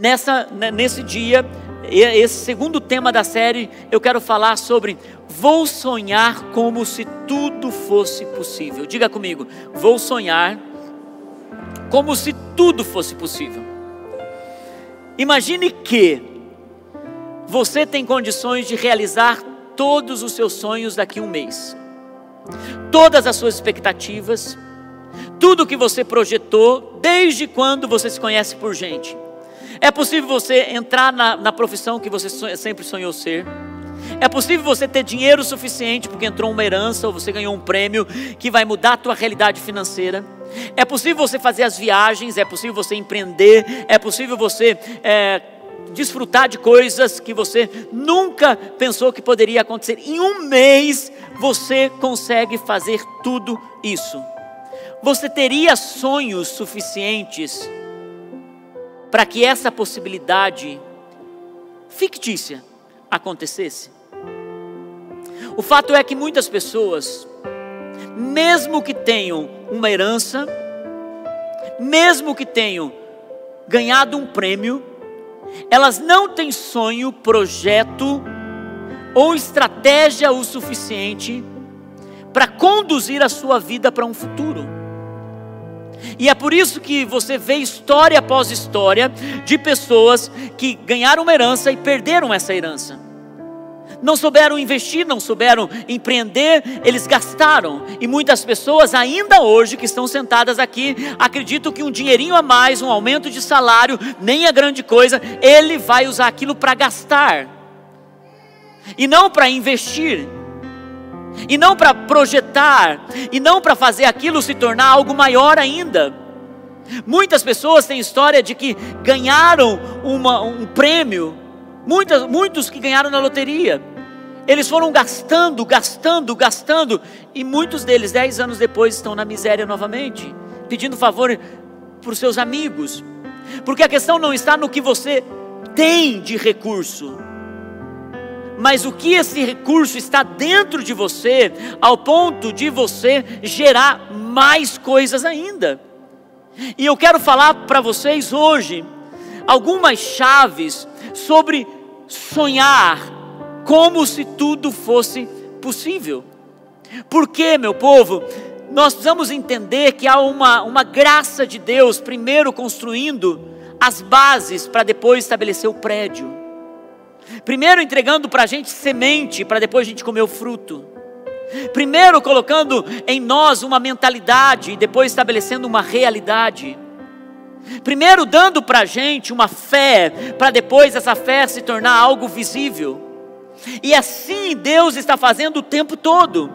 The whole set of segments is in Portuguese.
Nessa, nesse dia, esse segundo tema da série, eu quero falar sobre vou sonhar como se tudo fosse possível. Diga comigo, vou sonhar como se tudo fosse possível. Imagine que você tem condições de realizar todos os seus sonhos daqui a um mês, todas as suas expectativas, tudo que você projetou desde quando você se conhece por gente. É possível você entrar na, na profissão que você sempre sonhou ser. É possível você ter dinheiro suficiente porque entrou uma herança ou você ganhou um prêmio que vai mudar a tua realidade financeira. É possível você fazer as viagens, é possível você empreender, é possível você é, desfrutar de coisas que você nunca pensou que poderia acontecer. Em um mês você consegue fazer tudo isso. Você teria sonhos suficientes para que essa possibilidade fictícia acontecesse? O fato é que muitas pessoas, mesmo que tenham uma herança, mesmo que tenham ganhado um prêmio, elas não têm sonho, projeto ou estratégia o suficiente para conduzir a sua vida para um futuro. E é por isso que você vê história após história de pessoas que ganharam uma herança e perderam essa herança. Não souberam investir, não souberam empreender, eles gastaram. E muitas pessoas, ainda hoje, que estão sentadas aqui, acreditam que um dinheirinho a mais, um aumento de salário, nem é grande coisa, ele vai usar aquilo para gastar e não para investir e não para projetar, e não para fazer aquilo se tornar algo maior ainda. Muitas pessoas têm história de que ganharam uma, um prêmio, muitas, muitos que ganharam na loteria. Eles foram gastando, gastando, gastando, e muitos deles, dez anos depois, estão na miséria novamente, pedindo favor para os seus amigos, porque a questão não está no que você tem de recurso, mas o que esse recurso está dentro de você, ao ponto de você gerar mais coisas ainda. E eu quero falar para vocês hoje algumas chaves sobre sonhar como se tudo fosse possível. Porque, meu povo, nós precisamos entender que há uma, uma graça de Deus, primeiro construindo as bases para depois estabelecer o prédio. Primeiro entregando para a gente semente, para depois a gente comer o fruto. Primeiro colocando em nós uma mentalidade e depois estabelecendo uma realidade. Primeiro dando para a gente uma fé, para depois essa fé se tornar algo visível. E assim Deus está fazendo o tempo todo.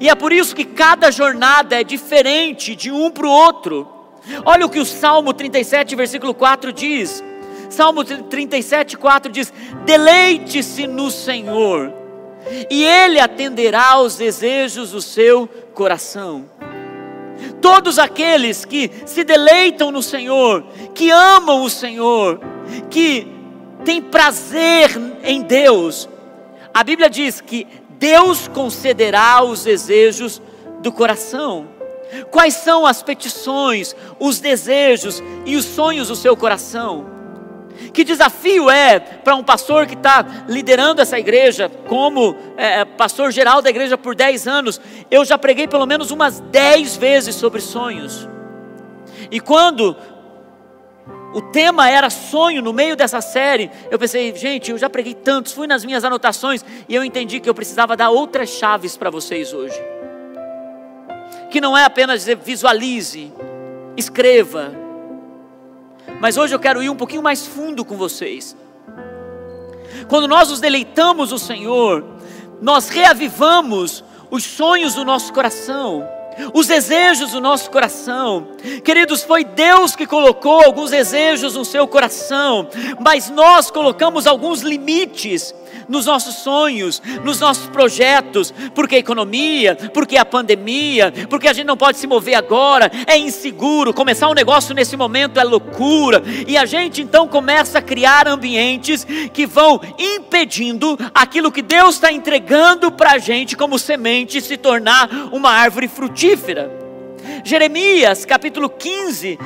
E é por isso que cada jornada é diferente de um para o outro. Olha o que o Salmo 37, versículo 4 diz: Salmo 37, 4 diz: Deleite-se no Senhor, e Ele atenderá aos desejos do seu coração. Todos aqueles que se deleitam no Senhor, que amam o Senhor, que têm prazer em Deus, a Bíblia diz que Deus concederá os desejos do coração. Quais são as petições, os desejos e os sonhos do seu coração? Que desafio é para um pastor que está liderando essa igreja, como é, é, pastor geral da igreja por 10 anos. Eu já preguei pelo menos umas 10 vezes sobre sonhos. E quando o tema era sonho no meio dessa série, eu pensei, gente, eu já preguei tantos, fui nas minhas anotações e eu entendi que eu precisava dar outras chaves para vocês hoje. Que não é apenas dizer visualize, escreva, mas hoje eu quero ir um pouquinho mais fundo com vocês. Quando nós nos deleitamos no Senhor, nós reavivamos os sonhos do nosso coração, os desejos do nosso coração. Queridos, foi Deus que colocou alguns desejos no seu coração, mas nós colocamos alguns limites nos nossos sonhos, nos nossos projetos, porque a economia, porque a pandemia, porque a gente não pode se mover agora, é inseguro, começar um negócio nesse momento é loucura, e a gente então começa a criar ambientes que vão impedindo aquilo que Deus está entregando para a gente como semente se tornar uma árvore frutífera. Jeremias capítulo 15,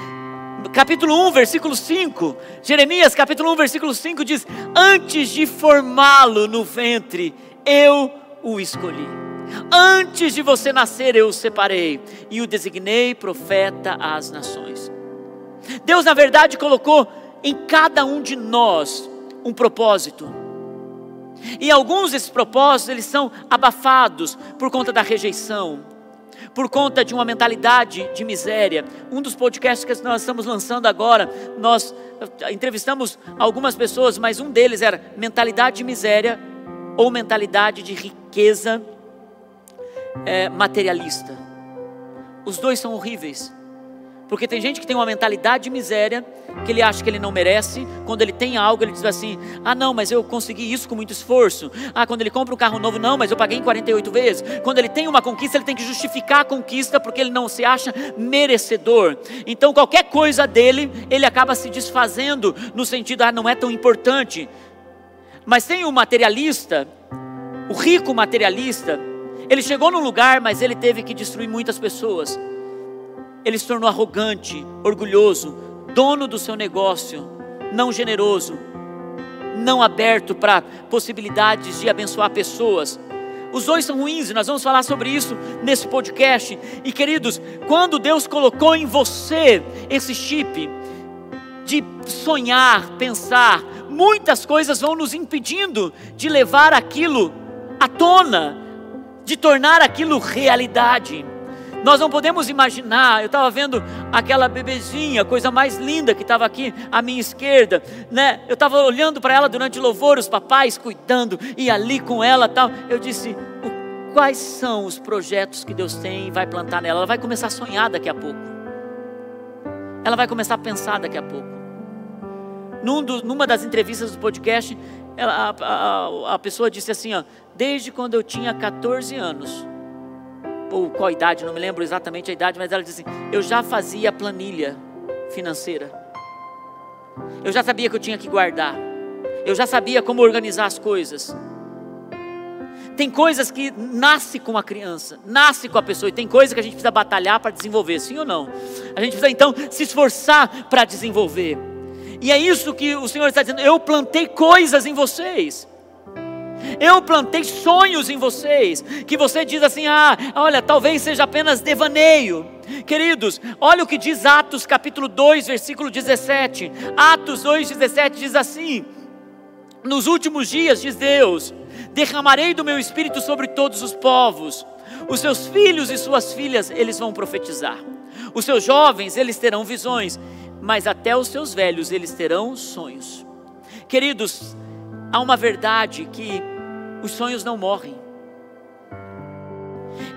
capítulo 1, versículo 5. Jeremias, capítulo 1, versículo 5 diz: Antes de formá-lo no ventre, eu o escolhi. Antes de você nascer, eu o separei e o designei profeta às nações. Deus, na verdade, colocou em cada um de nós um propósito. E alguns desses propósitos, eles são abafados por conta da rejeição, por conta de uma mentalidade de miséria. Um dos podcasts que nós estamos lançando agora, nós entrevistamos algumas pessoas, mas um deles era mentalidade de miséria ou mentalidade de riqueza é, materialista. Os dois são horríveis. Porque tem gente que tem uma mentalidade de miséria, que ele acha que ele não merece. Quando ele tem algo, ele diz assim: Ah, não, mas eu consegui isso com muito esforço. Ah, quando ele compra um carro novo, não, mas eu paguei em 48 vezes. Quando ele tem uma conquista, ele tem que justificar a conquista porque ele não se acha merecedor. Então, qualquer coisa dele, ele acaba se desfazendo no sentido: Ah, não é tão importante. Mas tem o materialista, o rico materialista, ele chegou num lugar, mas ele teve que destruir muitas pessoas. Ele se tornou arrogante, orgulhoso, dono do seu negócio, não generoso, não aberto para possibilidades de abençoar pessoas. Os dois são ruins e nós vamos falar sobre isso nesse podcast. E queridos, quando Deus colocou em você esse chip de sonhar, pensar, muitas coisas vão nos impedindo de levar aquilo à tona, de tornar aquilo realidade. Nós não podemos imaginar, eu estava vendo aquela bebezinha, coisa mais linda que estava aqui à minha esquerda, né? Eu estava olhando para ela durante o louvor, os papais cuidando e ali com ela tal. Eu disse: quais são os projetos que Deus tem e vai plantar nela? Ela vai começar a sonhar daqui a pouco. Ela vai começar a pensar daqui a pouco. Num do, numa das entrevistas do podcast, ela, a, a, a pessoa disse assim: ó, desde quando eu tinha 14 anos, ou qual idade, não me lembro exatamente a idade, mas ela disse assim: eu já fazia planilha financeira, eu já sabia que eu tinha que guardar, eu já sabia como organizar as coisas. Tem coisas que nasce com a criança, nasce com a pessoa, e tem coisas que a gente precisa batalhar para desenvolver, sim ou não? A gente precisa então se esforçar para desenvolver. E é isso que o Senhor está dizendo: eu plantei coisas em vocês. Eu plantei sonhos em vocês, que você diz assim: ah, olha, talvez seja apenas devaneio. Queridos, olha o que diz Atos capítulo 2, versículo 17. Atos 2, 17 diz assim: Nos últimos dias, diz Deus, derramarei do meu espírito sobre todos os povos. Os seus filhos e suas filhas, eles vão profetizar. Os seus jovens, eles terão visões, mas até os seus velhos, eles terão sonhos. Queridos, há uma verdade que os sonhos não morrem.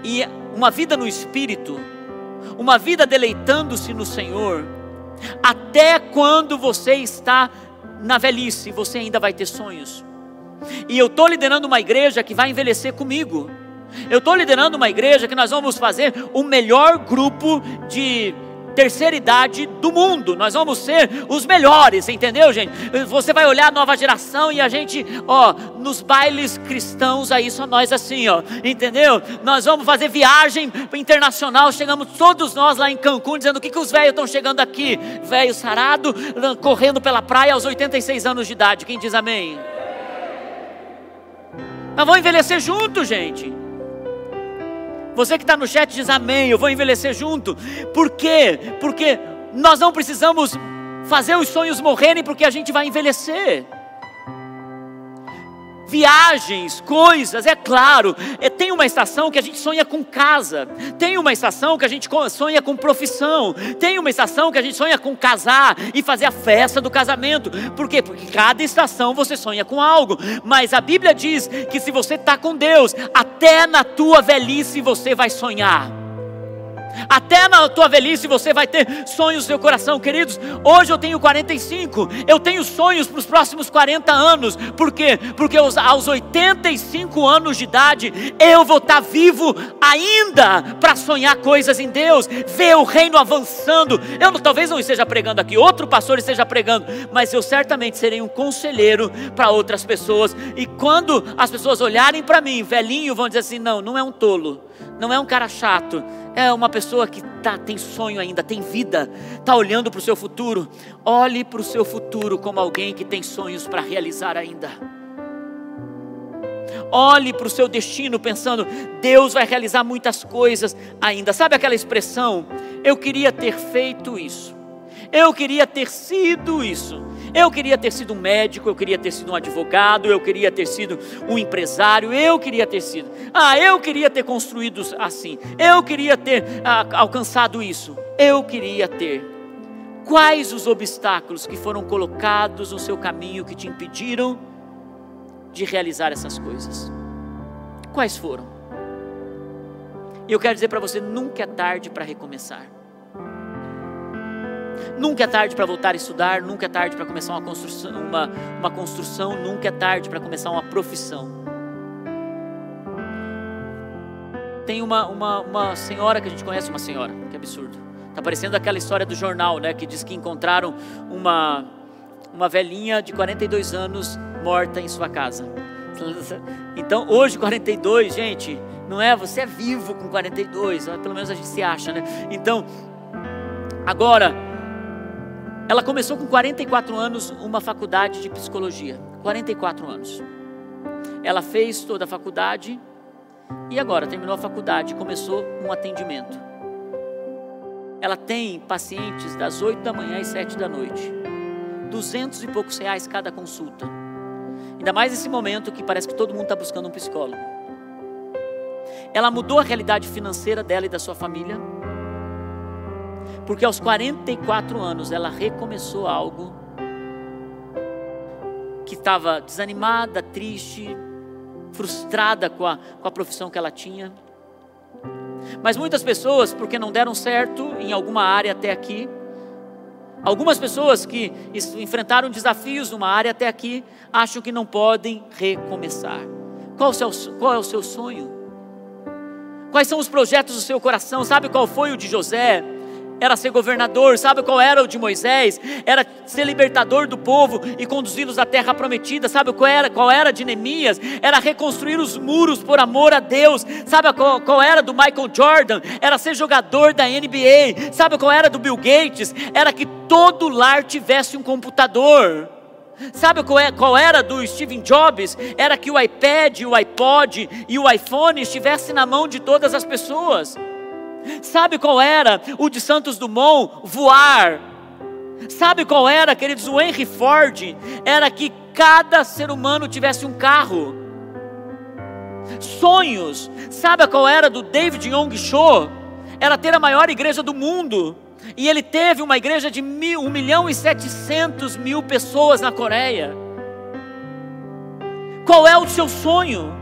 E uma vida no espírito, uma vida deleitando-se no Senhor, até quando você está na velhice, você ainda vai ter sonhos. E eu estou liderando uma igreja que vai envelhecer comigo. Eu estou liderando uma igreja que nós vamos fazer o melhor grupo de terceira idade do mundo. Nós vamos ser os melhores, entendeu, gente? Você vai olhar a nova geração e a gente, ó, nos bailes cristãos aí só nós assim, ó, entendeu? Nós vamos fazer viagem internacional, chegamos todos nós lá em Cancún dizendo o que que os velhos estão chegando aqui, velho sarado, correndo pela praia aos 86 anos de idade. Quem diz amém? Nós vamos envelhecer junto, gente. Você que está no chat diz amém, eu vou envelhecer junto. Por quê? Porque nós não precisamos fazer os sonhos morrerem porque a gente vai envelhecer viagens, coisas, é claro. É, tem uma estação que a gente sonha com casa, tem uma estação que a gente sonha com profissão, tem uma estação que a gente sonha com casar e fazer a festa do casamento. Por quê? Porque cada estação você sonha com algo, mas a Bíblia diz que se você está com Deus, até na tua velhice você vai sonhar. Até na tua velhice você vai ter sonhos no seu coração, queridos. Hoje eu tenho 45, eu tenho sonhos para os próximos 40 anos. Por quê? Porque aos 85 anos de idade eu vou estar vivo ainda para sonhar coisas em Deus, ver o reino avançando. Eu talvez não esteja pregando aqui, outro pastor esteja pregando, mas eu certamente serei um conselheiro para outras pessoas. E quando as pessoas olharem para mim, velhinho, vão dizer assim: não, não é um tolo não é um cara chato, é uma pessoa que tá, tem sonho ainda, tem vida, está olhando para o seu futuro. Olhe para o seu futuro como alguém que tem sonhos para realizar ainda. Olhe para o seu destino pensando, Deus vai realizar muitas coisas ainda. Sabe aquela expressão? Eu queria ter feito isso. Eu queria ter sido isso. Eu queria ter sido um médico, eu queria ter sido um advogado, eu queria ter sido um empresário, eu queria ter sido. Ah, eu queria ter construído assim. Eu queria ter ah, alcançado isso. Eu queria ter. Quais os obstáculos que foram colocados no seu caminho que te impediram de realizar essas coisas? Quais foram? E eu quero dizer para você: nunca é tarde para recomeçar. Nunca é tarde para voltar a estudar, nunca é tarde para começar uma construção, uma, uma construção, nunca é tarde para começar uma profissão. Tem uma, uma, uma senhora que a gente conhece, uma senhora, que absurdo. Está parecendo aquela história do jornal, né? Que diz que encontraram uma, uma velhinha de 42 anos morta em sua casa. Então, hoje, 42, gente, não é? Você é vivo com 42, pelo menos a gente se acha, né? Então, agora ela começou com 44 anos uma faculdade de psicologia. 44 anos. Ela fez toda a faculdade e agora terminou a faculdade e começou um atendimento. Ela tem pacientes das 8 da manhã às 7 da noite. 200 e poucos reais cada consulta. Ainda mais nesse momento que parece que todo mundo está buscando um psicólogo. Ela mudou a realidade financeira dela e da sua família porque aos 44 anos ela recomeçou algo que estava desanimada, triste, frustrada com a, com a profissão que ela tinha. Mas muitas pessoas, porque não deram certo em alguma área até aqui, algumas pessoas que enfrentaram desafios numa área até aqui, acham que não podem recomeçar. Qual, seu, qual é o seu sonho? Quais são os projetos do seu coração? Sabe qual foi o de José? Era ser governador, sabe qual era o de Moisés? Era ser libertador do povo e conduzi-los à terra prometida, sabe qual era, qual era de Neemias? Era reconstruir os muros por amor a Deus, sabe qual, qual era do Michael Jordan? Era ser jogador da NBA, sabe qual era do Bill Gates? Era que todo lar tivesse um computador. Sabe qual, é, era do Steve Jobs? Era que o iPad, o iPod e o iPhone estivessem na mão de todas as pessoas. Sabe qual era o de Santos Dumont? Voar. Sabe qual era, queridos? O Henry Ford era que cada ser humano tivesse um carro. Sonhos. Sabe qual era do David Yong Cho? Era ter a maior igreja do mundo. E ele teve uma igreja de mil, 1 milhão e 700 mil pessoas na Coreia. Qual é o seu sonho?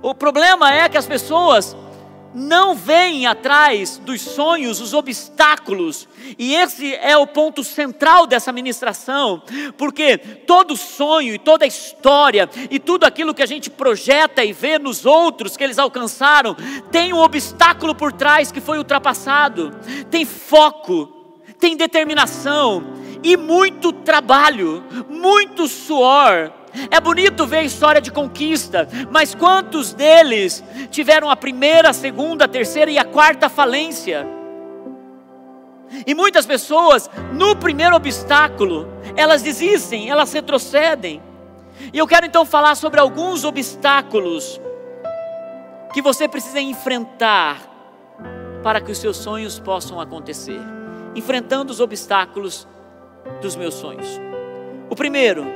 O problema é que as pessoas não veem atrás dos sonhos os obstáculos, e esse é o ponto central dessa ministração, porque todo sonho e toda história e tudo aquilo que a gente projeta e vê nos outros que eles alcançaram, tem um obstáculo por trás que foi ultrapassado, tem foco, tem determinação e muito trabalho, muito suor, é bonito ver história de conquista, mas quantos deles tiveram a primeira, a segunda, a terceira e a quarta falência? E muitas pessoas, no primeiro obstáculo, elas desistem, elas retrocedem. E eu quero então falar sobre alguns obstáculos que você precisa enfrentar para que os seus sonhos possam acontecer. Enfrentando os obstáculos dos meus sonhos. O primeiro,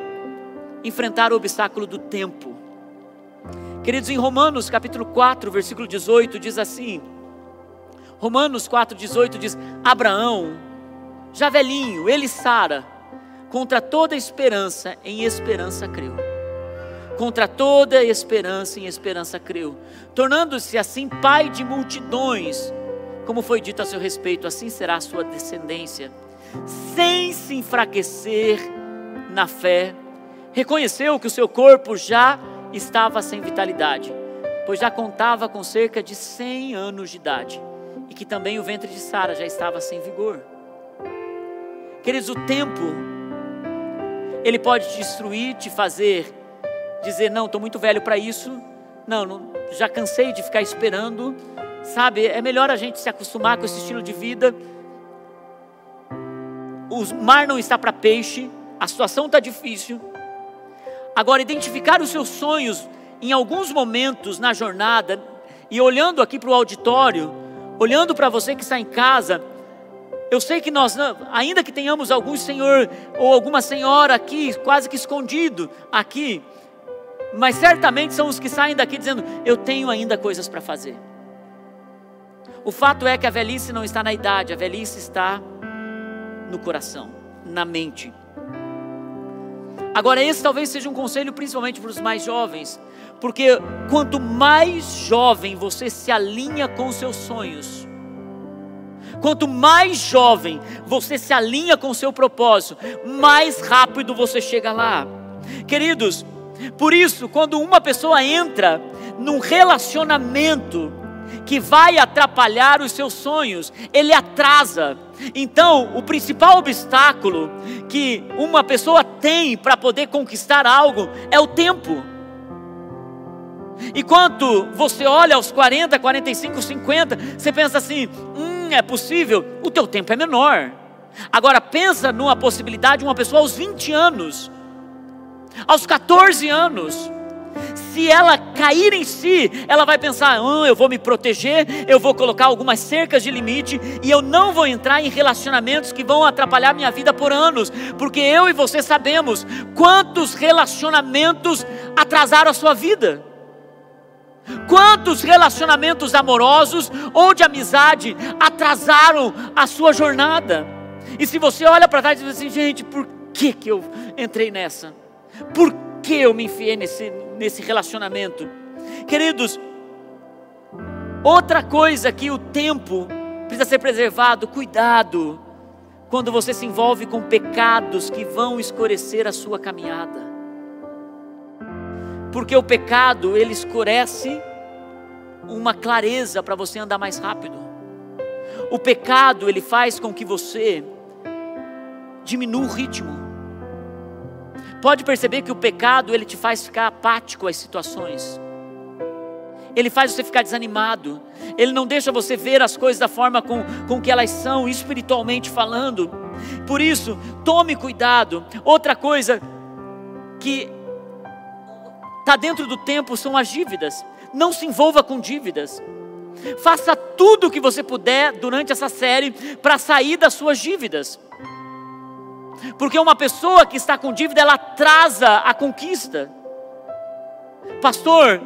enfrentar o obstáculo do tempo. Queridos, em Romanos capítulo 4, versículo 18, diz assim: Romanos 4, 18 diz: Abraão, já velhinho, ele Sara, contra toda esperança, em esperança creu. Contra toda esperança, em esperança creu, tornando-se assim pai de multidões, como foi dito a seu respeito, assim será a sua descendência, sem se enfraquecer na fé reconheceu que o seu corpo já estava sem vitalidade, pois já contava com cerca de 100 anos de idade, e que também o ventre de Sara já estava sem vigor. Queridos, o tempo, ele pode te destruir, te fazer dizer: não, estou muito velho para isso, não, não, já cansei de ficar esperando, sabe? É melhor a gente se acostumar com esse estilo de vida. O mar não está para peixe, a situação está difícil. Agora, identificar os seus sonhos em alguns momentos na jornada, e olhando aqui para o auditório, olhando para você que está em casa, eu sei que nós, ainda que tenhamos algum senhor ou alguma senhora aqui, quase que escondido aqui, mas certamente são os que saem daqui dizendo: Eu tenho ainda coisas para fazer. O fato é que a velhice não está na idade, a velhice está no coração, na mente. Agora, esse talvez seja um conselho principalmente para os mais jovens, porque quanto mais jovem você se alinha com seus sonhos, quanto mais jovem você se alinha com seu propósito, mais rápido você chega lá. Queridos, por isso, quando uma pessoa entra num relacionamento que vai atrapalhar os seus sonhos, ele atrasa. Então, o principal obstáculo que uma pessoa tem para poder conquistar algo é o tempo. Enquanto você olha aos 40, 45, 50, você pensa assim: hum, é possível, o teu tempo é menor. Agora pensa numa possibilidade de uma pessoa aos 20 anos aos 14 anos. Se ela cair em si, ela vai pensar: ah, eu vou me proteger, eu vou colocar algumas cercas de limite e eu não vou entrar em relacionamentos que vão atrapalhar minha vida por anos, porque eu e você sabemos quantos relacionamentos atrasaram a sua vida. Quantos relacionamentos amorosos ou de amizade atrasaram a sua jornada? E se você olha para trás e diz assim, gente, por que, que eu entrei nessa? Por que eu me enfiei nesse, nesse relacionamento? Queridos, outra coisa que o tempo precisa ser preservado, cuidado, quando você se envolve com pecados que vão escurecer a sua caminhada. Porque o pecado, ele escurece uma clareza para você andar mais rápido. O pecado, ele faz com que você diminua o ritmo. Pode perceber que o pecado ele te faz ficar apático às situações. Ele faz você ficar desanimado. Ele não deixa você ver as coisas da forma com, com que elas são, espiritualmente falando. Por isso, tome cuidado. Outra coisa que está dentro do tempo são as dívidas. Não se envolva com dívidas. Faça tudo o que você puder durante essa série para sair das suas dívidas. Porque uma pessoa que está com dívida, ela atrasa a conquista. Pastor,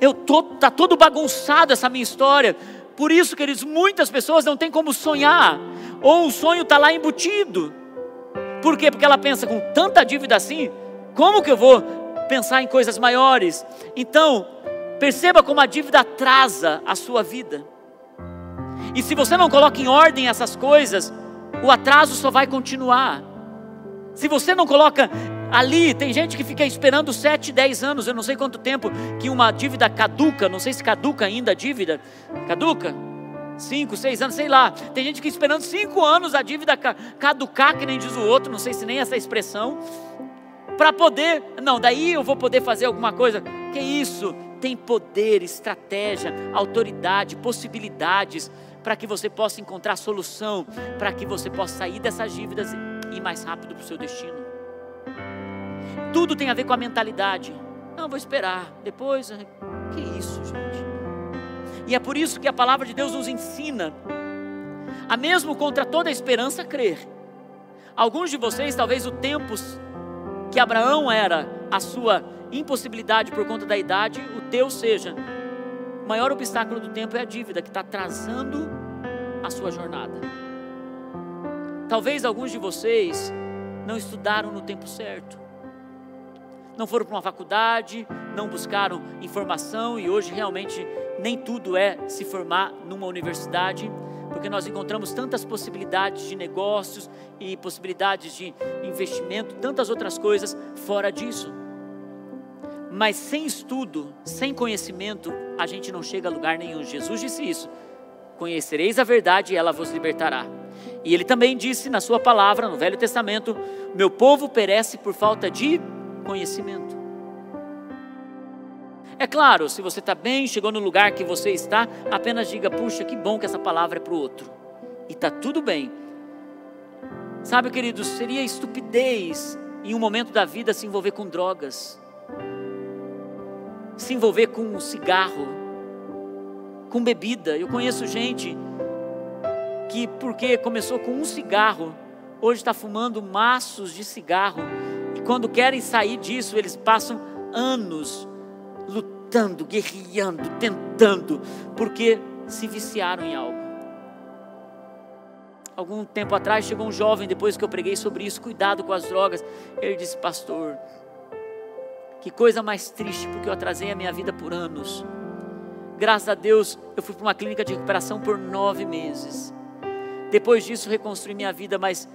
eu tô tá todo bagunçado essa minha história. Por isso, queridos, muitas pessoas não têm como sonhar, ou o sonho está lá embutido. Por quê? Porque ela pensa com tanta dívida assim, como que eu vou pensar em coisas maiores? Então, perceba como a dívida atrasa a sua vida. E se você não coloca em ordem essas coisas, o atraso só vai continuar. Se você não coloca ali, tem gente que fica esperando 7, 10 anos, eu não sei quanto tempo, que uma dívida caduca, não sei se caduca ainda a dívida, caduca? 5, 6 anos, sei lá. Tem gente que esperando 5 anos a dívida caducar, que nem diz o outro, não sei se nem essa expressão, para poder, não, daí eu vou poder fazer alguma coisa. Que isso? Tem poder, estratégia, autoridade, possibilidades para que você possa encontrar solução, para que você possa sair dessas dívidas ir mais rápido para o seu destino. Tudo tem a ver com a mentalidade. Não, vou esperar. Depois, eh, que isso, gente? E é por isso que a palavra de Deus nos ensina a mesmo contra toda a esperança crer. Alguns de vocês, talvez o tempo que Abraão era a sua impossibilidade por conta da idade, o teu seja. O maior obstáculo do tempo é a dívida que está atrasando a sua jornada. Talvez alguns de vocês não estudaram no tempo certo. Não foram para uma faculdade, não buscaram informação e hoje realmente nem tudo é se formar numa universidade, porque nós encontramos tantas possibilidades de negócios e possibilidades de investimento, tantas outras coisas fora disso. Mas sem estudo, sem conhecimento, a gente não chega a lugar nenhum. Jesus disse isso: Conhecereis a verdade e ela vos libertará. E ele também disse na sua palavra, no Velho Testamento: Meu povo perece por falta de conhecimento. É claro, se você está bem, chegou no lugar que você está, apenas diga: puxa, que bom que essa palavra é para o outro. E está tudo bem. Sabe, queridos, seria estupidez em um momento da vida se envolver com drogas, se envolver com cigarro, com bebida. Eu conheço gente que, porque começou com um cigarro, hoje está fumando maços de cigarro, e quando querem sair disso, eles passam anos lutando, guerreando, tentando, porque se viciaram em algo algum tempo atrás, chegou um jovem, depois que eu preguei sobre isso, cuidado com as drogas. Ele disse, pastor, que coisa mais triste, porque eu atrasei a minha vida por anos. Graças a Deus, eu fui para uma clínica de recuperação por nove meses. Depois disso, reconstruí minha vida, mas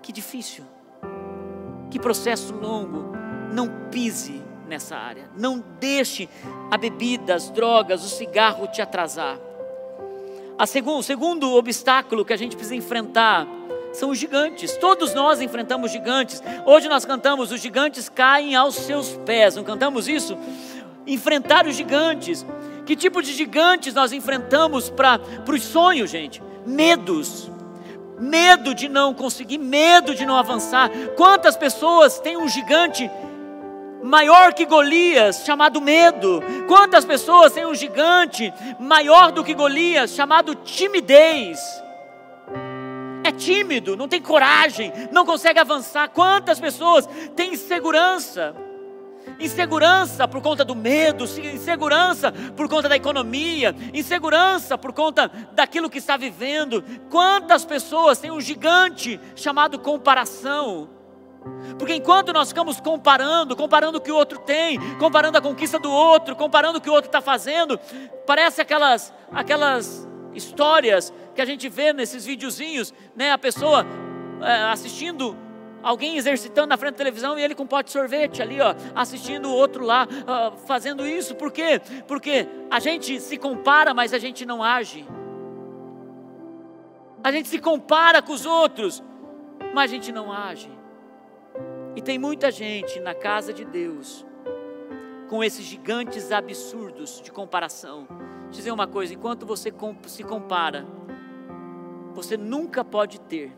que difícil, que processo longo. Não pise nessa área, não deixe a bebida, as drogas, o cigarro te atrasar. Segundo, o segundo obstáculo que a gente precisa enfrentar são os gigantes. Todos nós enfrentamos gigantes. Hoje nós cantamos: os gigantes caem aos seus pés. Não cantamos isso? Enfrentar os gigantes. Que tipo de gigantes nós enfrentamos para os sonhos, gente? Medos. Medo de não conseguir, medo de não avançar. Quantas pessoas têm um gigante maior que Golias, chamado medo. Quantas pessoas têm um gigante maior do que Golias, chamado timidez? É tímido, não tem coragem, não consegue avançar. Quantas pessoas têm insegurança? Insegurança por conta do medo, insegurança por conta da economia, insegurança por conta daquilo que está vivendo. Quantas pessoas têm um gigante chamado comparação? Porque enquanto nós ficamos comparando, comparando o que o outro tem, comparando a conquista do outro, comparando o que o outro está fazendo, parece aquelas, aquelas histórias que a gente vê nesses videozinhos, né? A pessoa é, assistindo alguém exercitando na frente da televisão e ele com um pote de sorvete ali, ó, assistindo o outro lá, fazendo isso. Por quê? Porque a gente se compara, mas a gente não age. A gente se compara com os outros, mas a gente não age. E tem muita gente na casa de Deus com esses gigantes absurdos de comparação. Vou dizer uma coisa: enquanto você se compara, você nunca pode ter,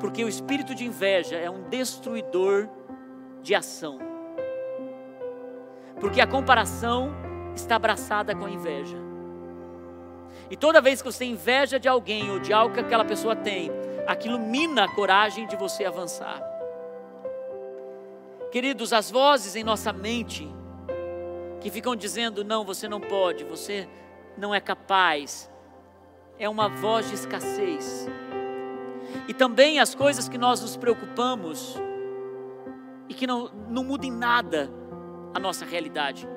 porque o espírito de inveja é um destruidor de ação. Porque a comparação está abraçada com a inveja. E toda vez que você inveja de alguém ou de algo que aquela pessoa tem, aquilo mina a coragem de você avançar. Queridos, as vozes em nossa mente que ficam dizendo: não, você não pode, você não é capaz, é uma voz de escassez. E também as coisas que nós nos preocupamos e que não, não mudam em nada a nossa realidade.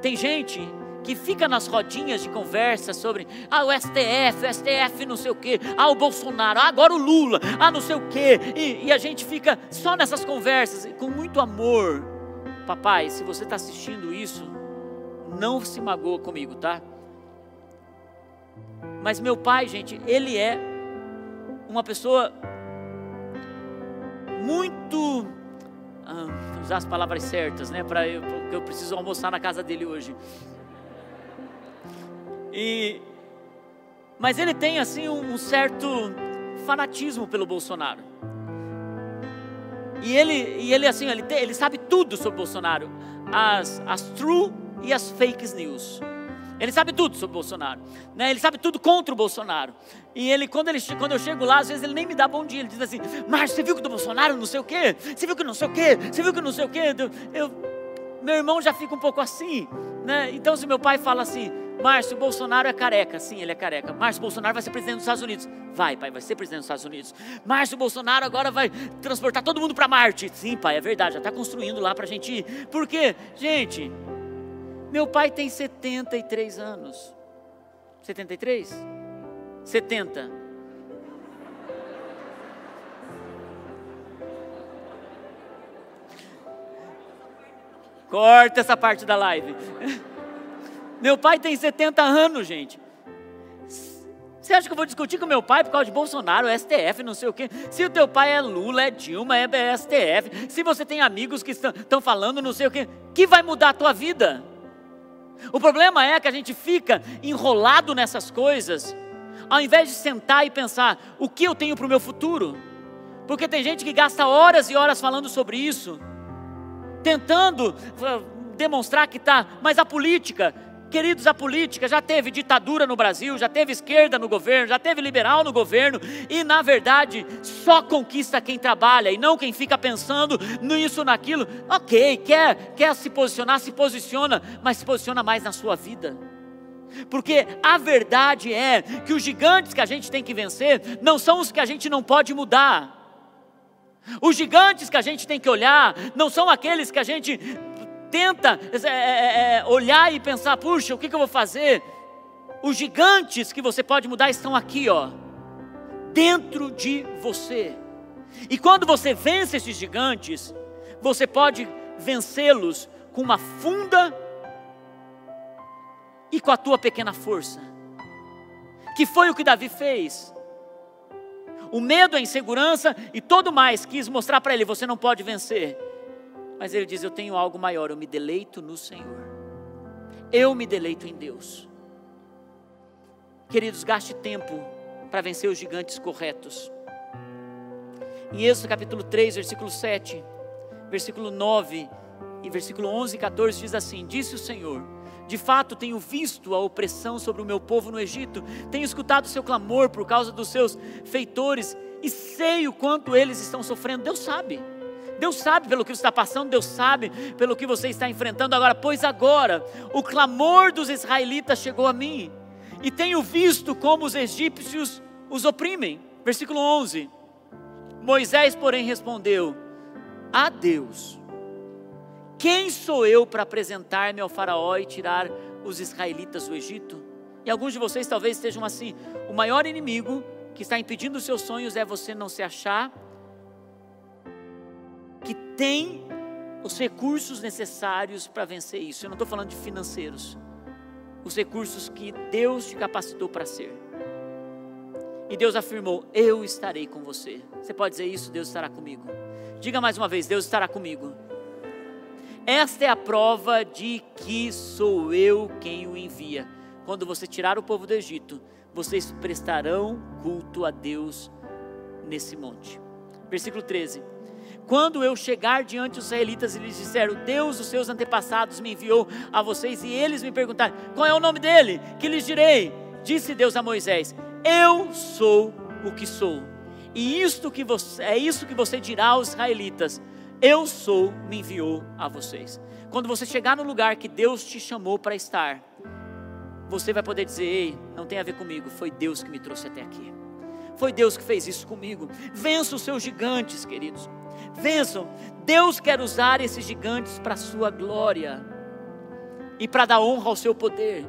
Tem gente que fica nas rodinhas de conversa sobre ah, o STF, o STF não sei o que, ah, o Bolsonaro, ah, agora o Lula, ah, não sei o que, e, e a gente fica só nessas conversas, com muito amor. Papai, se você está assistindo isso, não se magoa comigo, tá? Mas meu pai, gente, ele é uma pessoa muito. Ah, usar as palavras certas, né? Para eu, eu preciso almoçar na casa dele hoje. E, mas ele tem assim um, um certo fanatismo pelo Bolsonaro. E ele, e ele assim, ele, tem, ele sabe tudo sobre Bolsonaro, as, as true e as fake news. Ele sabe tudo sobre Bolsonaro, né? Ele sabe tudo contra o Bolsonaro. E ele quando, ele, quando eu chego lá, às vezes ele nem me dá bom dia. Ele diz assim: Márcio, você viu que do Bolsonaro não sei o quê? Você viu que não sei o quê? Você viu que não sei o quê? Eu, meu irmão já fica um pouco assim, né? Então se meu pai fala assim, Márcio Bolsonaro é careca. Sim, ele é careca. Márcio Bolsonaro vai ser presidente dos Estados Unidos. Vai, pai, vai ser presidente dos Estados Unidos. Márcio Bolsonaro agora vai transportar todo mundo para Marte. Sim, pai, é verdade. Já está construindo lá para a gente ir. Por quê? Gente, meu pai tem 73 anos. 73? 70. Corta essa parte da live. Meu pai tem 70 anos, gente. Você acha que eu vou discutir com meu pai por causa de Bolsonaro, STF, não sei o quê? Se o teu pai é Lula, é Dilma, é STF, se você tem amigos que estão falando não sei o quê, que vai mudar a tua vida? O problema é que a gente fica enrolado nessas coisas, ao invés de sentar e pensar: o que eu tenho para o meu futuro? Porque tem gente que gasta horas e horas falando sobre isso, tentando uh, demonstrar que está, mas a política, Queridos, a política já teve ditadura no Brasil, já teve esquerda no governo, já teve liberal no governo, e na verdade só conquista quem trabalha e não quem fica pensando nisso, naquilo. Ok, quer, quer se posicionar, se posiciona, mas se posiciona mais na sua vida. Porque a verdade é que os gigantes que a gente tem que vencer não são os que a gente não pode mudar. Os gigantes que a gente tem que olhar não são aqueles que a gente tenta é, é, é, olhar e pensar, puxa, o que, que eu vou fazer? Os gigantes que você pode mudar estão aqui, ó, dentro de você. E quando você vence esses gigantes, você pode vencê-los com uma funda e com a tua pequena força. Que foi o que Davi fez. O medo, a insegurança e todo mais quis mostrar para ele: você não pode vencer. Mas ele diz: Eu tenho algo maior, eu me deleito no Senhor. Eu me deleito em Deus. Queridos, gaste tempo para vencer os gigantes corretos. Em Êxodo capítulo 3, versículo 7, versículo 9 e versículo 11 e 14 diz assim: Disse o Senhor: De fato tenho visto a opressão sobre o meu povo no Egito, tenho escutado o seu clamor por causa dos seus feitores e sei o quanto eles estão sofrendo. Deus sabe. Deus sabe pelo que você está passando, Deus sabe pelo que você está enfrentando agora. Pois agora o clamor dos israelitas chegou a mim, e tenho visto como os egípcios os oprimem. Versículo 11: Moisés, porém, respondeu: A Deus, quem sou eu para apresentar-me ao Faraó e tirar os israelitas do Egito? E alguns de vocês talvez estejam assim: o maior inimigo que está impedindo os seus sonhos é você não se achar que tem os recursos necessários para vencer isso. Eu não estou falando de financeiros, os recursos que Deus te capacitou para ser. E Deus afirmou: Eu estarei com você. Você pode dizer isso? Deus estará comigo. Diga mais uma vez: Deus estará comigo. Esta é a prova de que sou eu quem o envia. Quando você tirar o povo do Egito, vocês prestarão culto a Deus nesse monte. Versículo 13. Quando eu chegar diante dos israelitas e lhes disser, Deus dos seus antepassados me enviou a vocês, e eles me perguntarem, qual é o nome dele? Que lhes direi? Disse Deus a Moisés: Eu sou o que sou. E isto que você, é isso que você dirá aos israelitas: Eu sou, me enviou a vocês. Quando você chegar no lugar que Deus te chamou para estar, você vai poder dizer: Ei, não tem a ver comigo, foi Deus que me trouxe até aqui. Foi Deus que fez isso comigo. Vença os seus gigantes, queridos vençam. Deus quer usar esses gigantes para a sua glória e para dar honra ao seu poder.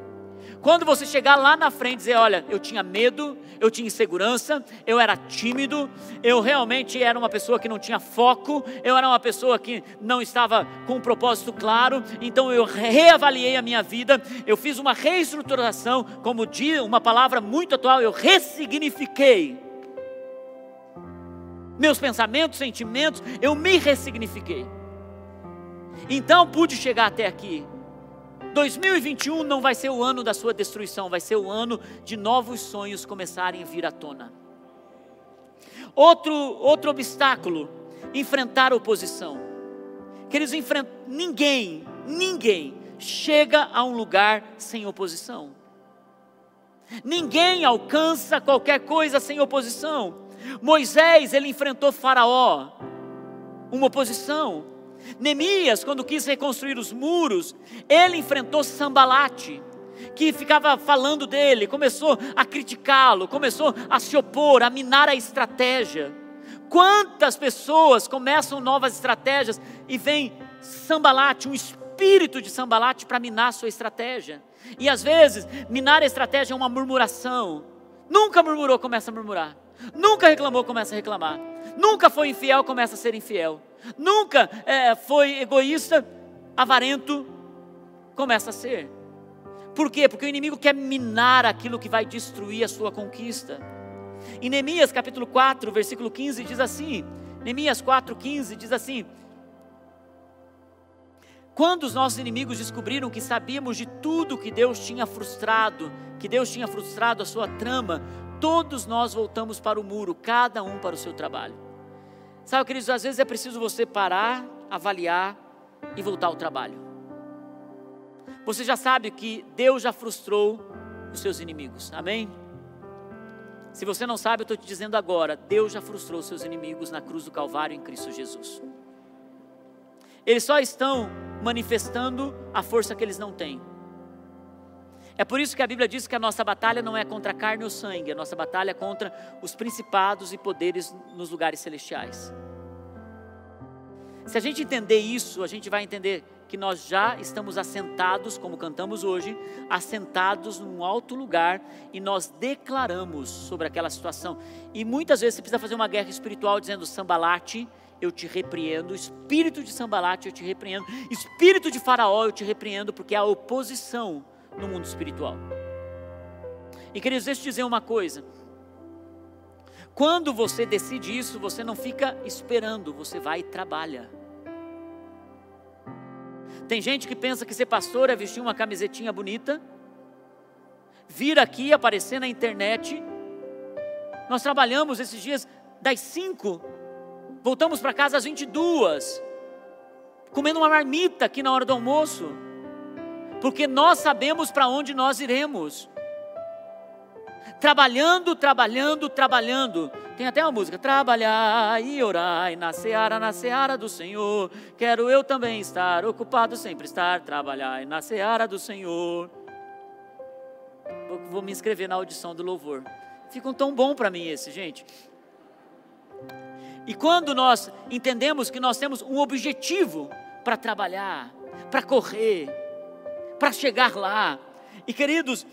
Quando você chegar lá na frente e dizer, olha, eu tinha medo, eu tinha insegurança, eu era tímido, eu realmente era uma pessoa que não tinha foco, eu era uma pessoa que não estava com um propósito claro, então eu reavaliei a minha vida, eu fiz uma reestruturação, como diz uma palavra muito atual, eu ressignifiquei meus pensamentos, sentimentos, eu me ressignifiquei. Então pude chegar até aqui. 2021 não vai ser o ano da sua destruição, vai ser o ano de novos sonhos começarem a vir à tona. Outro, outro obstáculo, enfrentar a oposição. Queridos, enfrent... ninguém, ninguém chega a um lugar sem oposição. Ninguém alcança qualquer coisa sem oposição. Moisés, ele enfrentou Faraó, uma oposição. Neemias, quando quis reconstruir os muros, ele enfrentou Sambalate, que ficava falando dele, começou a criticá-lo, começou a se opor, a minar a estratégia. Quantas pessoas começam novas estratégias e vem Sambalate, um espírito de Sambalate para minar a sua estratégia. E às vezes, minar a estratégia é uma murmuração. Nunca murmurou, começa a murmurar. Nunca reclamou, começa a reclamar. Nunca foi infiel, começa a ser infiel. Nunca é, foi egoísta, avarento, começa a ser. Por quê? Porque o inimigo quer minar aquilo que vai destruir a sua conquista. Em Neemias capítulo 4, versículo 15 diz assim: Neemias 4:15 diz assim: Quando os nossos inimigos descobriram que sabíamos de tudo que Deus tinha frustrado, que Deus tinha frustrado a sua trama, todos nós voltamos para o muro, cada um para o seu trabalho. Sabe, queridos, às vezes é preciso você parar, avaliar e voltar ao trabalho. Você já sabe que Deus já frustrou os seus inimigos, amém? Se você não sabe, eu estou te dizendo agora: Deus já frustrou os seus inimigos na cruz do Calvário em Cristo Jesus. Eles só estão manifestando a força que eles não têm. É por isso que a Bíblia diz que a nossa batalha não é contra a carne ou sangue, a nossa batalha é contra os principados e poderes nos lugares celestiais. Se a gente entender isso, a gente vai entender que nós já estamos assentados, como cantamos hoje, assentados num alto lugar e nós declaramos sobre aquela situação. E muitas vezes você precisa fazer uma guerra espiritual dizendo: Sambalate, eu te repreendo, espírito de Sambalate, eu te repreendo, espírito de Faraó, eu te repreendo, porque há oposição no mundo espiritual. E queridos, deixa eu dizer uma coisa. Quando você decide isso, você não fica esperando, você vai e trabalha. Tem gente que pensa que ser pastor é vestir uma camisetinha bonita, vir aqui aparecer na internet. Nós trabalhamos esses dias das 5, voltamos para casa às 22, comendo uma marmita aqui na hora do almoço porque nós sabemos para onde nós iremos. Trabalhando, trabalhando, trabalhando. Tem até uma música: Trabalhar e orar na seara, na seara do Senhor. Quero eu também estar ocupado, sempre estar. Trabalhar na seara do Senhor. Vou, vou me inscrever na audição do louvor. Fica um tão bom para mim esse, gente. E quando nós entendemos que nós temos um objetivo para trabalhar, para correr, para chegar lá. E queridos,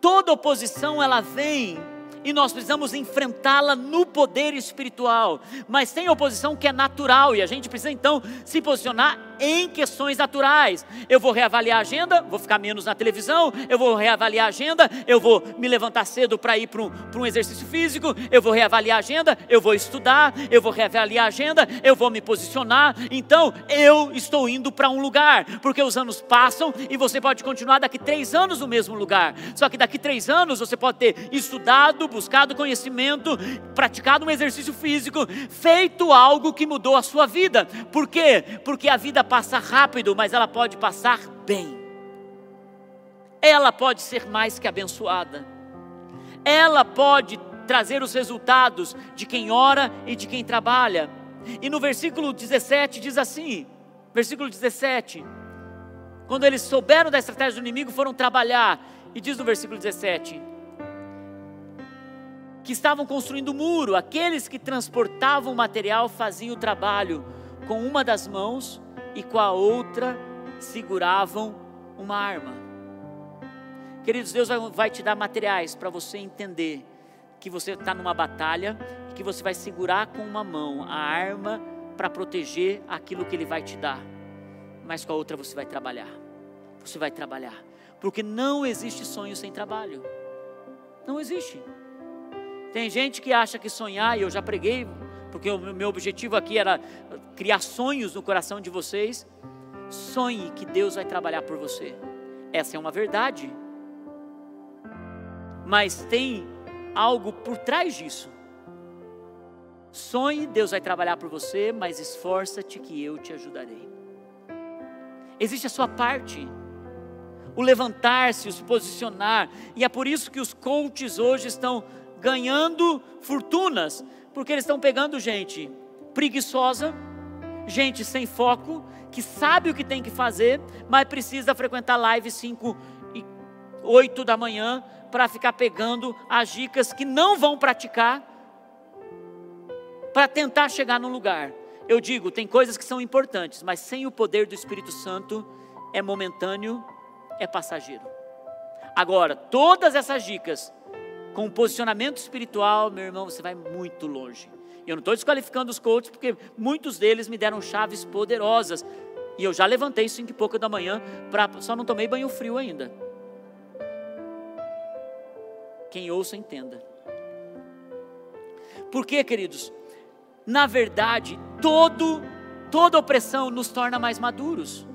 toda oposição ela vem e nós precisamos enfrentá-la no poder espiritual. Mas tem oposição que é natural e a gente precisa então se posicionar em questões naturais. Eu vou reavaliar a agenda, vou ficar menos na televisão, eu vou reavaliar a agenda, eu vou me levantar cedo para ir para um, um exercício físico, eu vou reavaliar a agenda, eu vou estudar, eu vou reavaliar a agenda, eu vou me posicionar. Então eu estou indo para um lugar, porque os anos passam e você pode continuar daqui três anos no mesmo lugar. Só que daqui três anos você pode ter estudado, buscado conhecimento, praticado um exercício físico, feito algo que mudou a sua vida. Por quê? Porque a vida passa rápido, mas ela pode passar bem. Ela pode ser mais que abençoada. Ela pode trazer os resultados de quem ora e de quem trabalha. E no versículo 17 diz assim: versículo 17. Quando eles souberam da estratégia do inimigo, foram trabalhar. E diz no versículo 17: que estavam construindo o muro, aqueles que transportavam o material faziam o trabalho com uma das mãos e com a outra seguravam uma arma. Queridos, Deus vai, te dar materiais para você entender que você está numa batalha, que você vai segurar com uma mão a arma para proteger aquilo que Ele vai te dar, mas com a outra você vai trabalhar. Você vai trabalhar, porque não existe sonho sem trabalho. Não existe. Tem gente que acha que sonhar, e eu já preguei porque o meu objetivo aqui era criar sonhos no coração de vocês. Sonhe que Deus vai trabalhar por você. Essa é uma verdade. Mas tem algo por trás disso. Sonhe, Deus vai trabalhar por você, mas esforça-te que eu te ajudarei. Existe a sua parte, o levantar-se, o se posicionar, e é por isso que os coaches hoje estão ganhando fortunas, porque eles estão pegando gente preguiçosa, gente sem foco, que sabe o que tem que fazer, mas precisa frequentar live 5 e 8 da manhã para ficar pegando as dicas que não vão praticar para tentar chegar no lugar. Eu digo, tem coisas que são importantes, mas sem o poder do Espírito Santo é momentâneo, é passageiro. Agora, todas essas dicas com um posicionamento espiritual, meu irmão, você vai muito longe. Eu não estou desqualificando os coaches, porque muitos deles me deram chaves poderosas. E eu já levantei cinco e pouco da manhã, pra, só não tomei banho frio ainda. Quem ouça, entenda. Por quê, queridos? Na verdade, todo, toda opressão nos torna mais maduros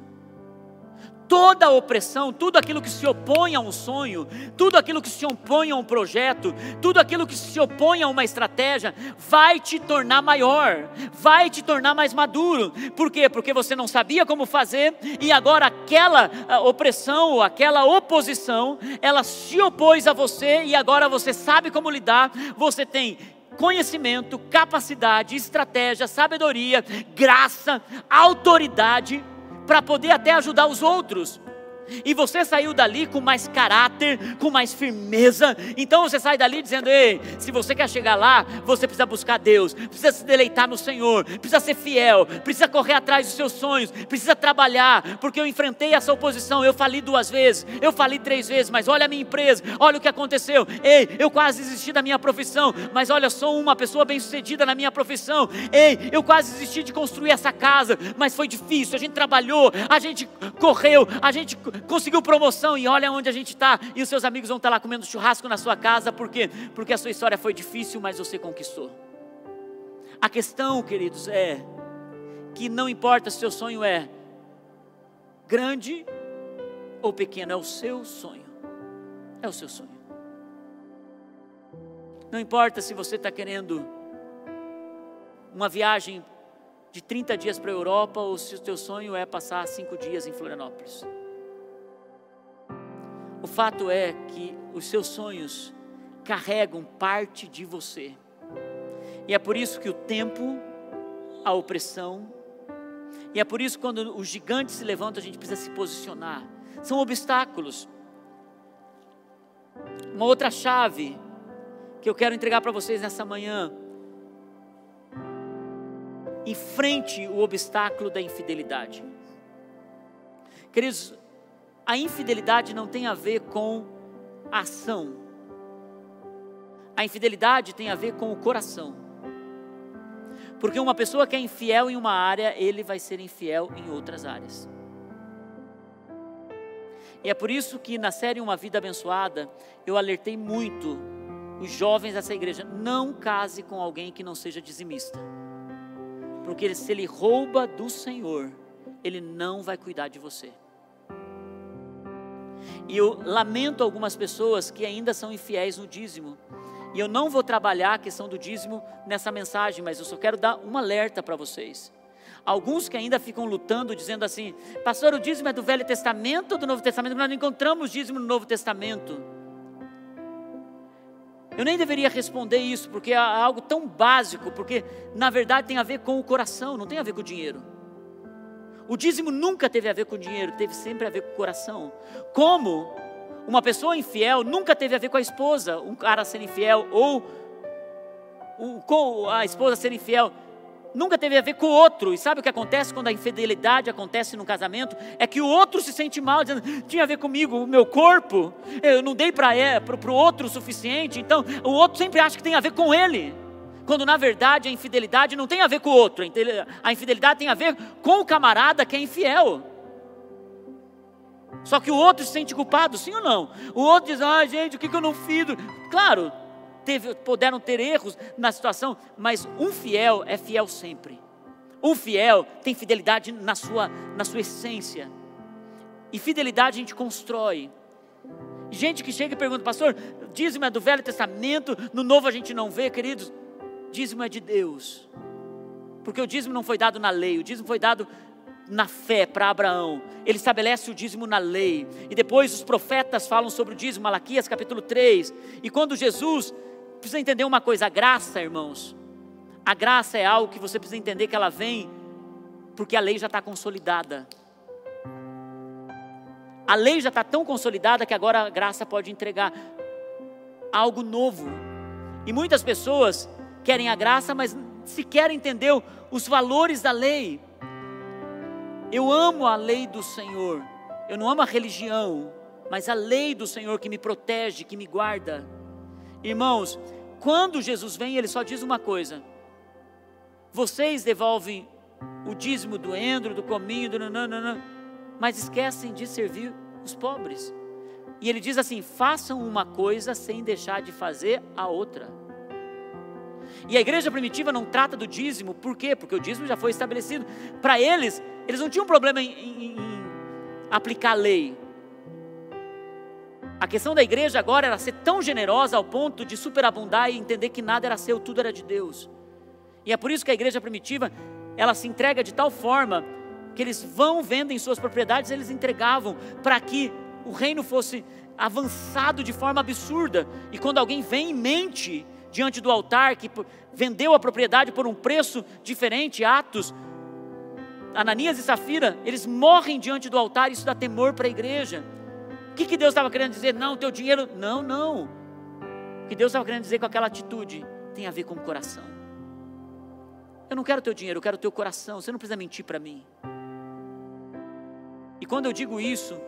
toda opressão, tudo aquilo que se opõe a um sonho, tudo aquilo que se opõe a um projeto, tudo aquilo que se opõe a uma estratégia, vai te tornar maior, vai te tornar mais maduro. Por quê? Porque você não sabia como fazer e agora aquela ah, opressão, aquela oposição, ela se opôs a você e agora você sabe como lidar, você tem conhecimento, capacidade, estratégia, sabedoria, graça, autoridade para poder até ajudar os outros. E você saiu dali com mais caráter, com mais firmeza. Então você sai dali dizendo: Ei, se você quer chegar lá, você precisa buscar Deus, precisa se deleitar no Senhor, precisa ser fiel, precisa correr atrás dos seus sonhos, precisa trabalhar, porque eu enfrentei essa oposição. Eu falei duas vezes, eu falei três vezes, mas olha a minha empresa, olha o que aconteceu. Ei, eu quase desisti da minha profissão, mas olha, sou uma pessoa bem-sucedida na minha profissão. Ei, eu quase desisti de construir essa casa, mas foi difícil. A gente trabalhou, a gente correu, a gente conseguiu promoção e olha onde a gente está. E os seus amigos vão estar tá lá comendo churrasco na sua casa, por quê? Porque a sua história foi difícil, mas você conquistou. A questão, queridos, é que não importa se seu sonho é grande ou pequeno, é o seu sonho. É o seu sonho. Não importa se você está querendo uma viagem de 30 dias para a Europa ou se o teu sonho é passar cinco dias em Florianópolis. O fato é que os seus sonhos carregam parte de você. E é por isso que o tempo, a opressão, e é por isso que quando os gigantes se levantam, a gente precisa se posicionar. São obstáculos. Uma outra chave que eu quero entregar para vocês nessa manhã. Enfrente o obstáculo da infidelidade. Queridos, a infidelidade não tem a ver com a ação. A infidelidade tem a ver com o coração. Porque uma pessoa que é infiel em uma área, ele vai ser infiel em outras áreas. E é por isso que na série Uma Vida Abençoada, eu alertei muito os jovens dessa igreja: não case com alguém que não seja dizimista. Porque se ele rouba do Senhor, ele não vai cuidar de você. E eu lamento algumas pessoas que ainda são infiéis no dízimo. E eu não vou trabalhar a questão do dízimo nessa mensagem, mas eu só quero dar um alerta para vocês. Alguns que ainda ficam lutando, dizendo assim: Pastor, o dízimo é do Velho Testamento ou do Novo Testamento? Nós não encontramos dízimo no Novo Testamento. Eu nem deveria responder isso, porque é algo tão básico, porque na verdade tem a ver com o coração, não tem a ver com o dinheiro. O dízimo nunca teve a ver com dinheiro, teve sempre a ver com o coração. Como uma pessoa infiel nunca teve a ver com a esposa, um cara ser infiel, ou a esposa ser infiel, nunca teve a ver com o outro. E sabe o que acontece quando a infidelidade acontece no casamento? É que o outro se sente mal, dizendo: tinha a ver comigo, o meu corpo, eu não dei para o outro o suficiente, então o outro sempre acha que tem a ver com ele quando na verdade a infidelidade não tem a ver com o outro, a infidelidade tem a ver com o camarada que é infiel. Só que o outro se sente culpado, sim ou não? O outro diz, ah, gente, o que, que eu não fiz? Claro, teve, puderam ter erros na situação, mas um fiel é fiel sempre. Um fiel tem fidelidade na sua, na sua essência. E fidelidade a gente constrói. Gente que chega e pergunta, pastor, dízimo é do Velho Testamento, no Novo a gente não vê, queridos dízimo é de Deus. Porque o dízimo não foi dado na lei, o dízimo foi dado na fé para Abraão. Ele estabelece o dízimo na lei. E depois os profetas falam sobre o dízimo, Malaquias capítulo 3. E quando Jesus, precisa entender uma coisa, a graça, irmãos. A graça é algo que você precisa entender que ela vem porque a lei já está consolidada. A lei já está tão consolidada que agora a graça pode entregar algo novo. E muitas pessoas querem a graça, mas sequer entendeu os valores da lei. Eu amo a lei do Senhor. Eu não amo a religião, mas a lei do Senhor que me protege, que me guarda. Irmãos, quando Jesus vem, ele só diz uma coisa: vocês devolvem o dízimo do endro, do cominho, do nananana, mas esquecem de servir os pobres. E ele diz assim: façam uma coisa sem deixar de fazer a outra. E a igreja primitiva não trata do dízimo, por quê? Porque o dízimo já foi estabelecido. Para eles, eles não tinham problema em, em, em aplicar a lei. A questão da igreja agora era ser tão generosa ao ponto de superabundar e entender que nada era seu, tudo era de Deus. E é por isso que a igreja primitiva, ela se entrega de tal forma que eles vão vendo em suas propriedades, eles entregavam para que o reino fosse avançado de forma absurda. E quando alguém vem e mente diante do altar que vendeu a propriedade por um preço diferente, Atos, Ananias e Safira, eles morrem diante do altar, isso dá temor para a igreja. O que, que Deus estava querendo dizer? Não, teu dinheiro. Não, não. O que Deus estava querendo dizer com aquela atitude tem a ver com o coração. Eu não quero teu dinheiro, eu quero teu coração. Você não precisa mentir para mim. E quando eu digo isso,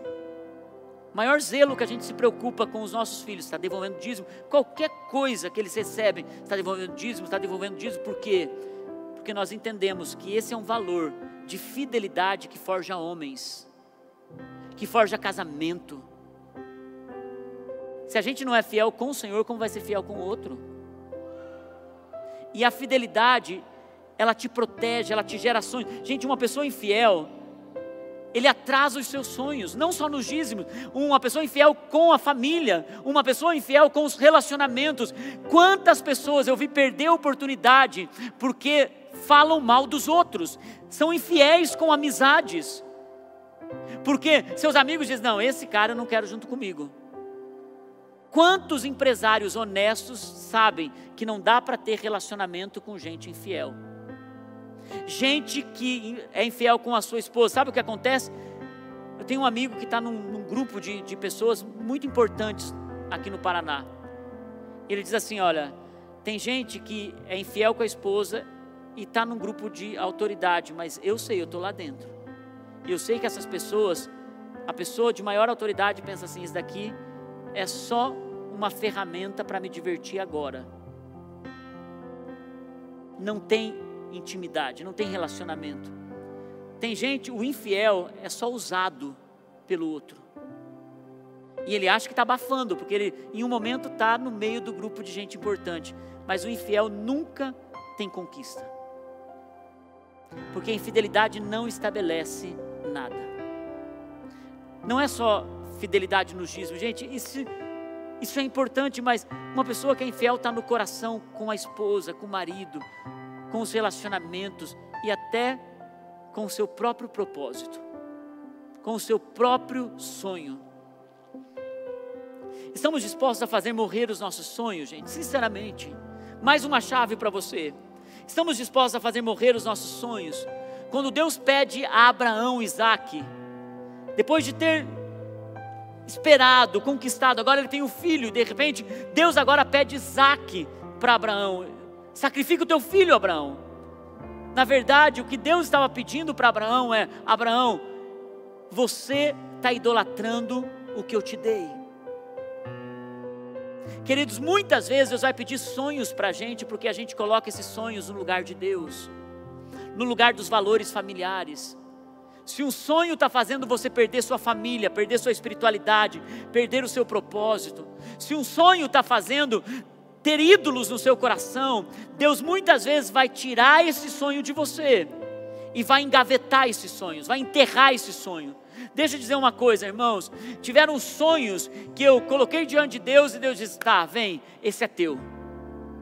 maior zelo que a gente se preocupa com os nossos filhos, está devolvendo dízimo, qualquer coisa que eles recebem, está devolvendo dízimo, está devolvendo dízimo, por quê? Porque nós entendemos que esse é um valor de fidelidade que forja homens, que forja casamento, se a gente não é fiel com o Senhor, como vai ser fiel com o outro? E a fidelidade, ela te protege, ela te gera sonhos. Gente, uma pessoa infiel, ele atrasa os seus sonhos, não só nos dízimos, uma pessoa infiel com a família, uma pessoa infiel com os relacionamentos. Quantas pessoas eu vi perder a oportunidade porque falam mal dos outros, são infiéis com amizades, porque seus amigos dizem: Não, esse cara eu não quero junto comigo. Quantos empresários honestos sabem que não dá para ter relacionamento com gente infiel? Gente que é infiel com a sua esposa, sabe o que acontece? Eu tenho um amigo que está num, num, grupo de, de pessoas muito importantes aqui no Paraná. Ele diz assim: Olha, tem gente que é infiel com a esposa e está num grupo de autoridade, mas eu sei, eu estou lá dentro. E eu sei que essas pessoas, a pessoa de maior autoridade pensa assim: Isso daqui é só uma ferramenta para me divertir agora. Não tem intimidade, não tem relacionamento. Tem gente, o infiel é só usado pelo outro. E ele acha que está abafando, porque ele em um momento está no meio do grupo de gente importante. Mas o infiel nunca tem conquista. Porque a infidelidade não estabelece nada. Não é só fidelidade no dízimo, gente, isso isso é importante, mas uma pessoa que é infiel está no coração com a esposa, com o marido, com os relacionamentos e até com o seu próprio propósito, com o seu próprio sonho. Estamos dispostos a fazer morrer os nossos sonhos, gente, sinceramente. Mais uma chave para você. Estamos dispostos a fazer morrer os nossos sonhos. Quando Deus pede a Abraão Isaac, depois de ter esperado, conquistado. Agora ele tem um filho, de repente, Deus agora pede Isaac para Abraão: sacrifica o teu filho, Abraão. Na verdade, o que Deus estava pedindo para Abraão é: Abraão, você está idolatrando o que eu te dei. Queridos, muitas vezes Deus vai pedir sonhos para a gente, porque a gente coloca esses sonhos no lugar de Deus, no lugar dos valores familiares. Se um sonho está fazendo você perder sua família, perder sua espiritualidade, perder o seu propósito, se um sonho está fazendo ter ídolos no seu coração, Deus muitas vezes vai tirar esse sonho de você e vai engavetar esses sonhos, vai enterrar esse sonho. Deixa eu dizer uma coisa, irmãos. Tiveram sonhos que eu coloquei diante de Deus e Deus disse: tá, vem, esse é teu,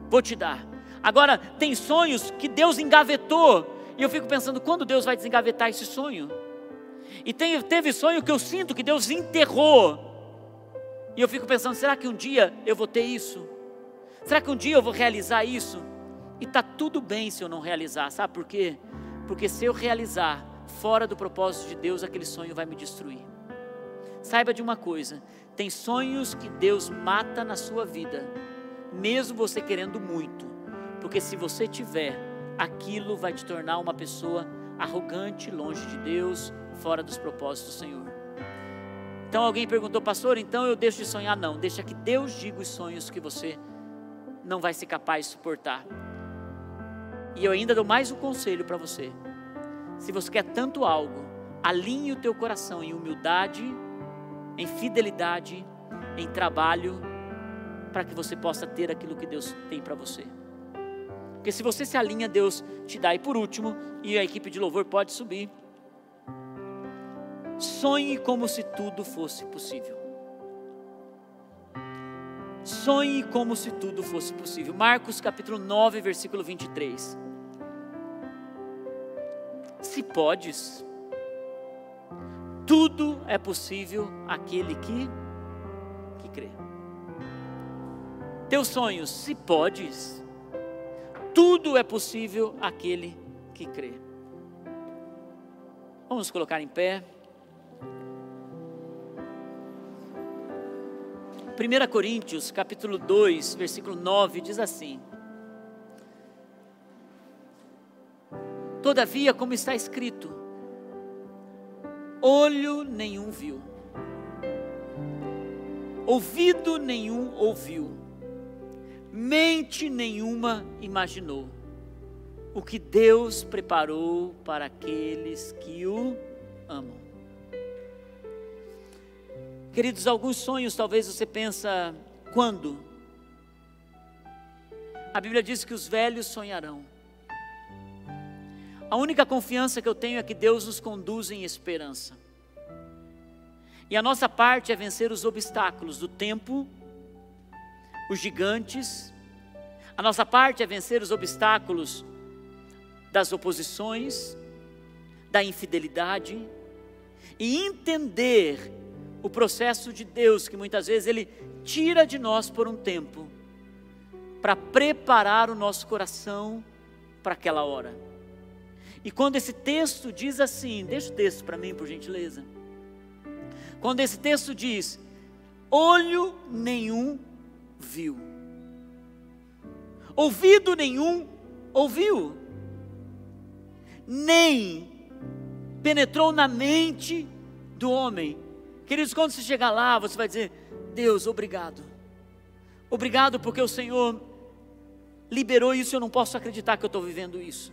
vou te dar. Agora, tem sonhos que Deus engavetou e eu fico pensando, quando Deus vai desengavetar esse sonho? E tem, teve sonho que eu sinto que Deus enterrou. E eu fico pensando, será que um dia eu vou ter isso? Será que um dia eu vou realizar isso? E está tudo bem se eu não realizar, sabe por quê? Porque se eu realizar fora do propósito de Deus, aquele sonho vai me destruir. Saiba de uma coisa: tem sonhos que Deus mata na sua vida, mesmo você querendo muito, porque se você tiver, aquilo vai te tornar uma pessoa arrogante, longe de Deus, fora dos propósitos do Senhor. Então alguém perguntou, pastor, então eu deixo de sonhar? Não, deixa que Deus diga os sonhos que você não vai ser capaz de suportar. E eu ainda dou mais um conselho para você. Se você quer tanto algo, alinhe o teu coração em humildade em fidelidade, em trabalho, para que você possa ter aquilo que Deus tem para você. Porque se você se alinha, Deus te dá. E por último, e a equipe de louvor pode subir. Sonhe como se tudo fosse possível. Sonhe como se tudo fosse possível. Marcos capítulo 9, versículo 23. Se podes, tudo é possível aquele que que crê. Teus sonhos, se podes, tudo é possível aquele que crê. Vamos colocar em pé. 1 Coríntios, capítulo 2, versículo 9, diz assim: Todavia, como está escrito, olho nenhum viu, ouvido nenhum ouviu, mente nenhuma imaginou o que Deus preparou para aqueles que o amam. Queridos, alguns sonhos talvez você pensa quando? A Bíblia diz que os velhos sonharão. A única confiança que eu tenho é que Deus nos conduz em esperança. E a nossa parte é vencer os obstáculos do tempo, os gigantes. A nossa parte é vencer os obstáculos das oposições, da infidelidade e entender o processo de Deus que muitas vezes Ele tira de nós por um tempo, para preparar o nosso coração para aquela hora. E quando esse texto diz assim, deixa o texto para mim, por gentileza. Quando esse texto diz: olho nenhum viu, ouvido nenhum ouviu, nem penetrou na mente do homem Queridos, quando você chegar lá, você vai dizer: Deus, obrigado. Obrigado porque o Senhor liberou isso, eu não posso acreditar que eu estou vivendo isso.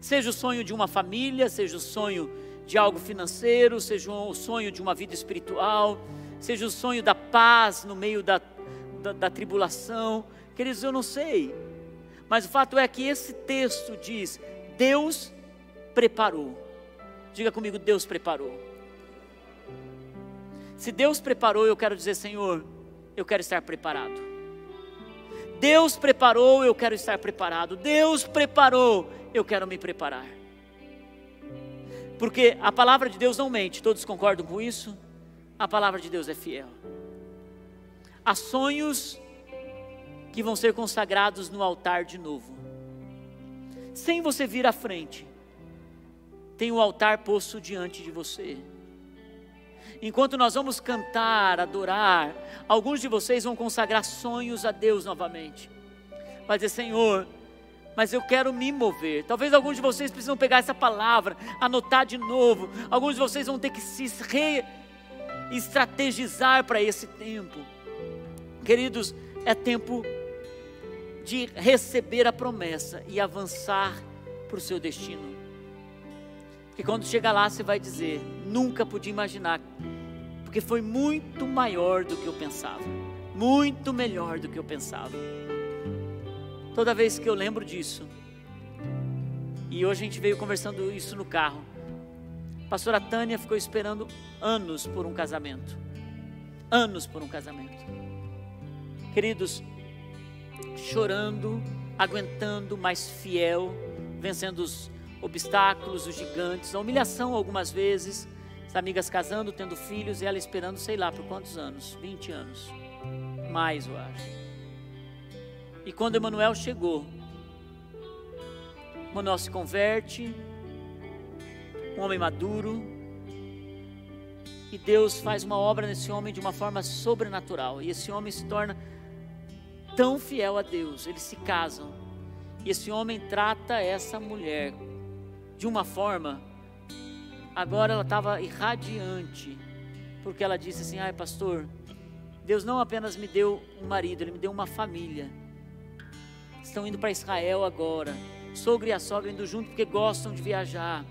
Seja o sonho de uma família, seja o sonho de algo financeiro, seja o sonho de uma vida espiritual, seja o sonho da paz no meio da, da, da tribulação. Queridos, eu não sei, mas o fato é que esse texto diz: Deus preparou. Diga comigo, Deus preparou. Se Deus preparou, eu quero dizer, Senhor, eu quero estar preparado. Deus preparou, eu quero estar preparado. Deus preparou, eu quero me preparar. Porque a palavra de Deus não mente, todos concordam com isso? A palavra de Deus é fiel. Há sonhos que vão ser consagrados no altar de novo. Sem você vir à frente, tem o altar posto diante de você enquanto nós vamos cantar, adorar, alguns de vocês vão consagrar sonhos a Deus novamente. Vai dizer, Senhor, mas eu quero me mover. Talvez alguns de vocês precisam pegar essa palavra, anotar de novo. Alguns de vocês vão ter que se re-estrategizar para esse tempo. Queridos, é tempo de receber a promessa e avançar para o seu destino. Porque quando chegar lá, você vai dizer: nunca podia imaginar, porque foi muito maior do que eu pensava, muito melhor do que eu pensava. Toda vez que eu lembro disso, e hoje a gente veio conversando isso no carro, a pastora Tânia ficou esperando anos por um casamento. Anos por um casamento. Queridos, chorando, aguentando, mas fiel, vencendo os obstáculos, os gigantes, a humilhação algumas vezes, as amigas casando, tendo filhos e ela esperando, sei lá, por quantos anos? 20 anos. Mais, eu acho. E quando Emanuel chegou, Emanuel se converte, um homem maduro, e Deus faz uma obra nesse homem de uma forma sobrenatural. E esse homem se torna tão fiel a Deus, eles se casam. E esse homem trata essa mulher de uma forma, agora ela estava irradiante, porque ela disse assim: ai, pastor, Deus não apenas me deu um marido, Ele me deu uma família. Estão indo para Israel agora. Sogro e a sogra indo junto porque gostam de viajar.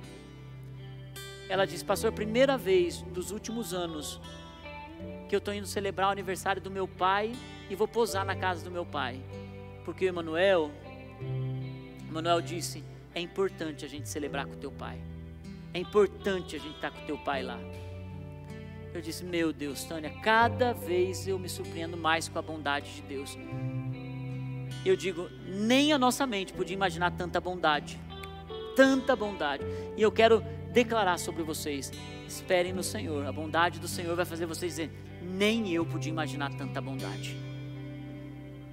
ela disse: Pastor, é primeira vez dos últimos anos que eu estou indo celebrar o aniversário do meu pai e vou posar na casa do meu pai. Porque o Emanuel, Emanuel disse: é importante a gente celebrar com teu pai. É importante a gente estar com teu pai lá. Eu disse: Meu Deus, Tânia, cada vez eu me surpreendo mais com a bondade de Deus. Eu digo: nem a nossa mente podia imaginar tanta bondade. Tanta bondade. E eu quero declarar sobre vocês: esperem no Senhor. A bondade do Senhor vai fazer vocês dizer: nem eu podia imaginar tanta bondade.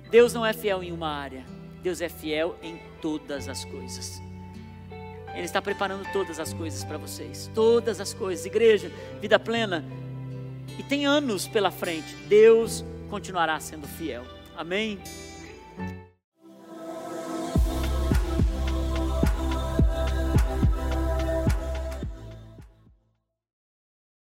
Deus não é fiel em uma área, Deus é fiel em todas as coisas. Ele está preparando todas as coisas para vocês, todas as coisas. Igreja, vida plena. E tem anos pela frente. Deus continuará sendo fiel. Amém?